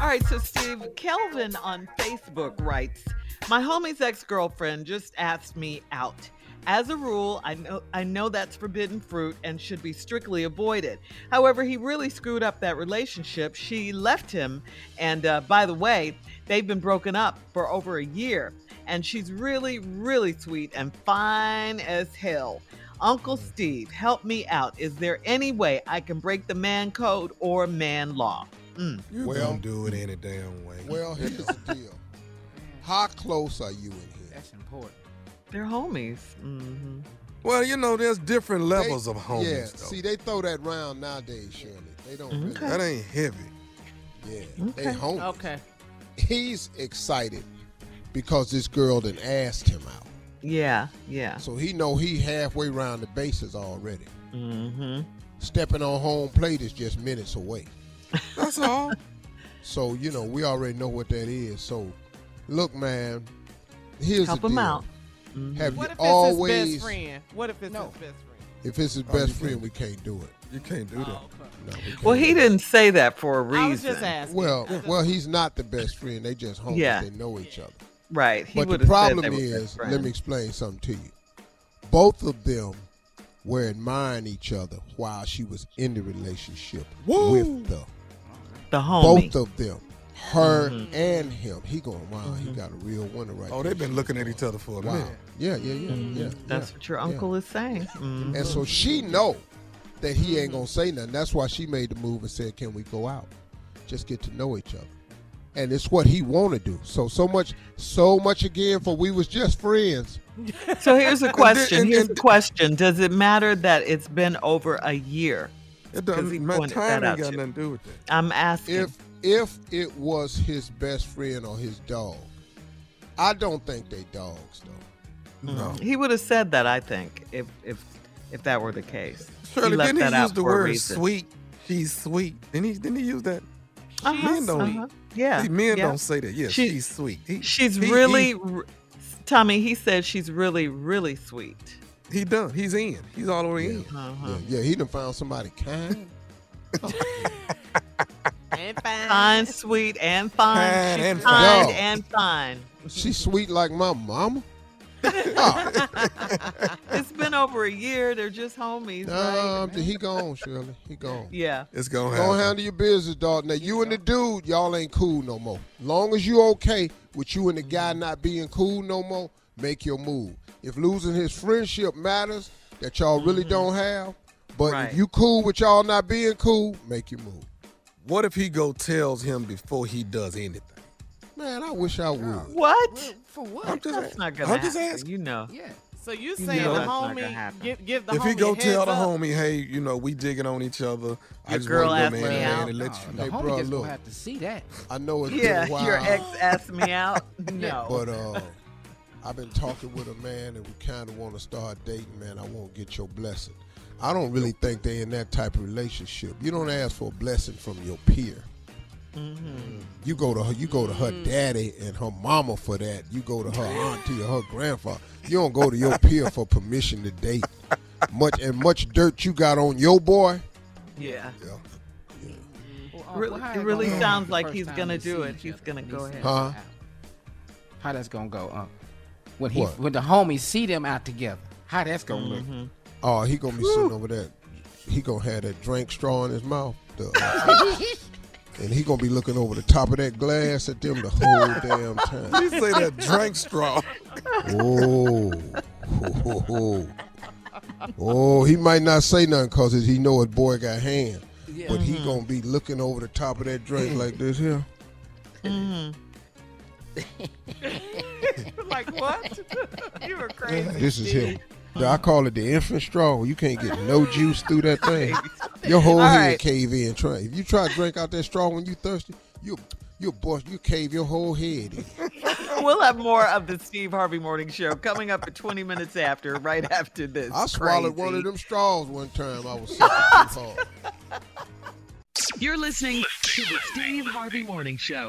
All right, so Steve, Kelvin on Facebook writes, My homie's ex-girlfriend just asked me out. As a rule, I know I know that's forbidden fruit and should be strictly avoided. However, he really screwed up that relationship. She left him, and uh, by the way, they've been broken up for over a year. And she's really, really sweet and fine as hell. Uncle Steve, help me out. Is there any way I can break the man code or man law? Mm. You well, don't do it any damn way. Well, here's the deal. How close are you in here? That's important. They're homies. Mm-hmm. Well, you know, there's different levels they, of homies. Yeah, though. see, they throw that round nowadays, Shirley. They don't. Okay. Really. That ain't heavy. Yeah, okay. they homies. Okay. He's excited because this girl done asked him out. Yeah, yeah. So he know he halfway around the bases already. Mm-hmm. Stepping on home plate is just minutes away. That's all. So you know we already know what that is. So look, man, here's help the him deal. out. Mm-hmm. Have what you if always? it's his best friend? What if it's no. his best friend? If it's his Oh, best you friend, we can't do it. You can't do that. Oh, okay. No, we can't Well, he do didn't say that for a reason. I was just asking. Well, well, he's not the best friend. They just homies. Yeah. They know each other. Right. He but the have said problem they is, let me explain something to you. Both of them were admiring each other while she was in the relationship Woo! with the the homie. both of them, her Mhm. and him. He going, wow, he got a real winner right Oh, there. they've been looking at each other for a Wow. minute. Yeah, yeah, yeah, Mhm. yeah. That's yeah, what your yeah. uncle is saying. Mhm. And so she know that he ain't gonna say nothing. That's why she made the move and said, "Can we go out? Just get to know each other." And it's what he want to do. So so much, so much again for we was just friends. So here's a question. and- Here's and- the question. Does it matter that it's been over a year? It doesn't. he My time ain't got nothing to do with that. I'm asking. If if it was his best friend or his dog, I don't think they dogs though. No. He would have said that, I think, if if if that were the case. Shirley, left didn't that he use the word sweet? She's sweet. Didn't he? Didn't he use that? Uh-huh, Men don't- uh-huh. Yeah. See, men yeah. don't say that. Yeah, She- she's sweet. He- She's he- really, He, r- Tommy. He said she's really, really sweet. He done. He's in. He's all the way Yeah. in. Uh-huh. Yeah, yeah, he done found somebody kind. and Fine, sweet, and fine. Fine and kind fine. and fine. She's sweet like my mama. It's been over a year. They're just homies, right? Um, he gone, Shirley. He gone. Yeah. It's gonna Go happen. handle your business, dog. Now you and the dude, y'all ain't cool no more. Long as you okay with you and the guy not being cool no more, make your move. If losing his friendship matters that y'all really don't have, but Right. if you cool with y'all not being cool, make your move. What if he go tells him before he does anything? Man, I wish I would. What? For what? I'm just, That's not gonna I'm just happen. asking. You know. Yeah. So you You saying know the that's not gonna homie give give the if homie he go a tell the up, homie, hey, you know, we digging on each other. I just girl want to asked go man, me man out. and let no, you the Hey, homie bro, just look. gonna have to see that. I know it's Yeah, been a while. your ex asked me out. No. But uh, I've been talking with a man, and we kind of want to start dating. Man, I won't get your blessing. I don't really think they're in that type of relationship. You don't ask for a blessing from your peer. You go to her. You go to her daddy and her mama for that. You go to her auntie or her grandfather. You don't go to your peer for permission to date. Much and much dirt you got on your boy. yeah. Yeah. Well, uh, Really- well, how it really sounds like he's gonna do it. He's other? gonna go ahead. Huh? How that's gonna go? Uh, when he What? when the homies see them out together, how that's gonna look? Mm-hmm. Oh, he gonna be sitting over there. He gonna have that drink straw in his mouth. The- and he gonna be looking over the top of that glass at them the whole damn time. You say that drink straw. Oh, oh, oh, oh. he might not say nothing cause he know his boy got hand, but he gonna be looking over the top of that drink like this here. like what? you were crazy. This is him. I call it the infant straw. You can't get no juice through that thing. Your whole All head right. cave in. Try if you try to drink out that straw when you thirsty, you you bust you cave your whole head in. We'll have more of the Steve Harvey Morning Show coming up at 20 minutes after, right after this. I swallowed Crazy. one of them straws one time. I was sick too hard. You're listening to the Steve Harvey Morning Show.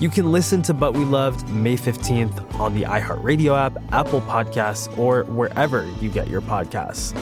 You can listen to But We Loved May 15th on the iHeartRadio app, Apple Podcasts, or wherever you get your podcasts.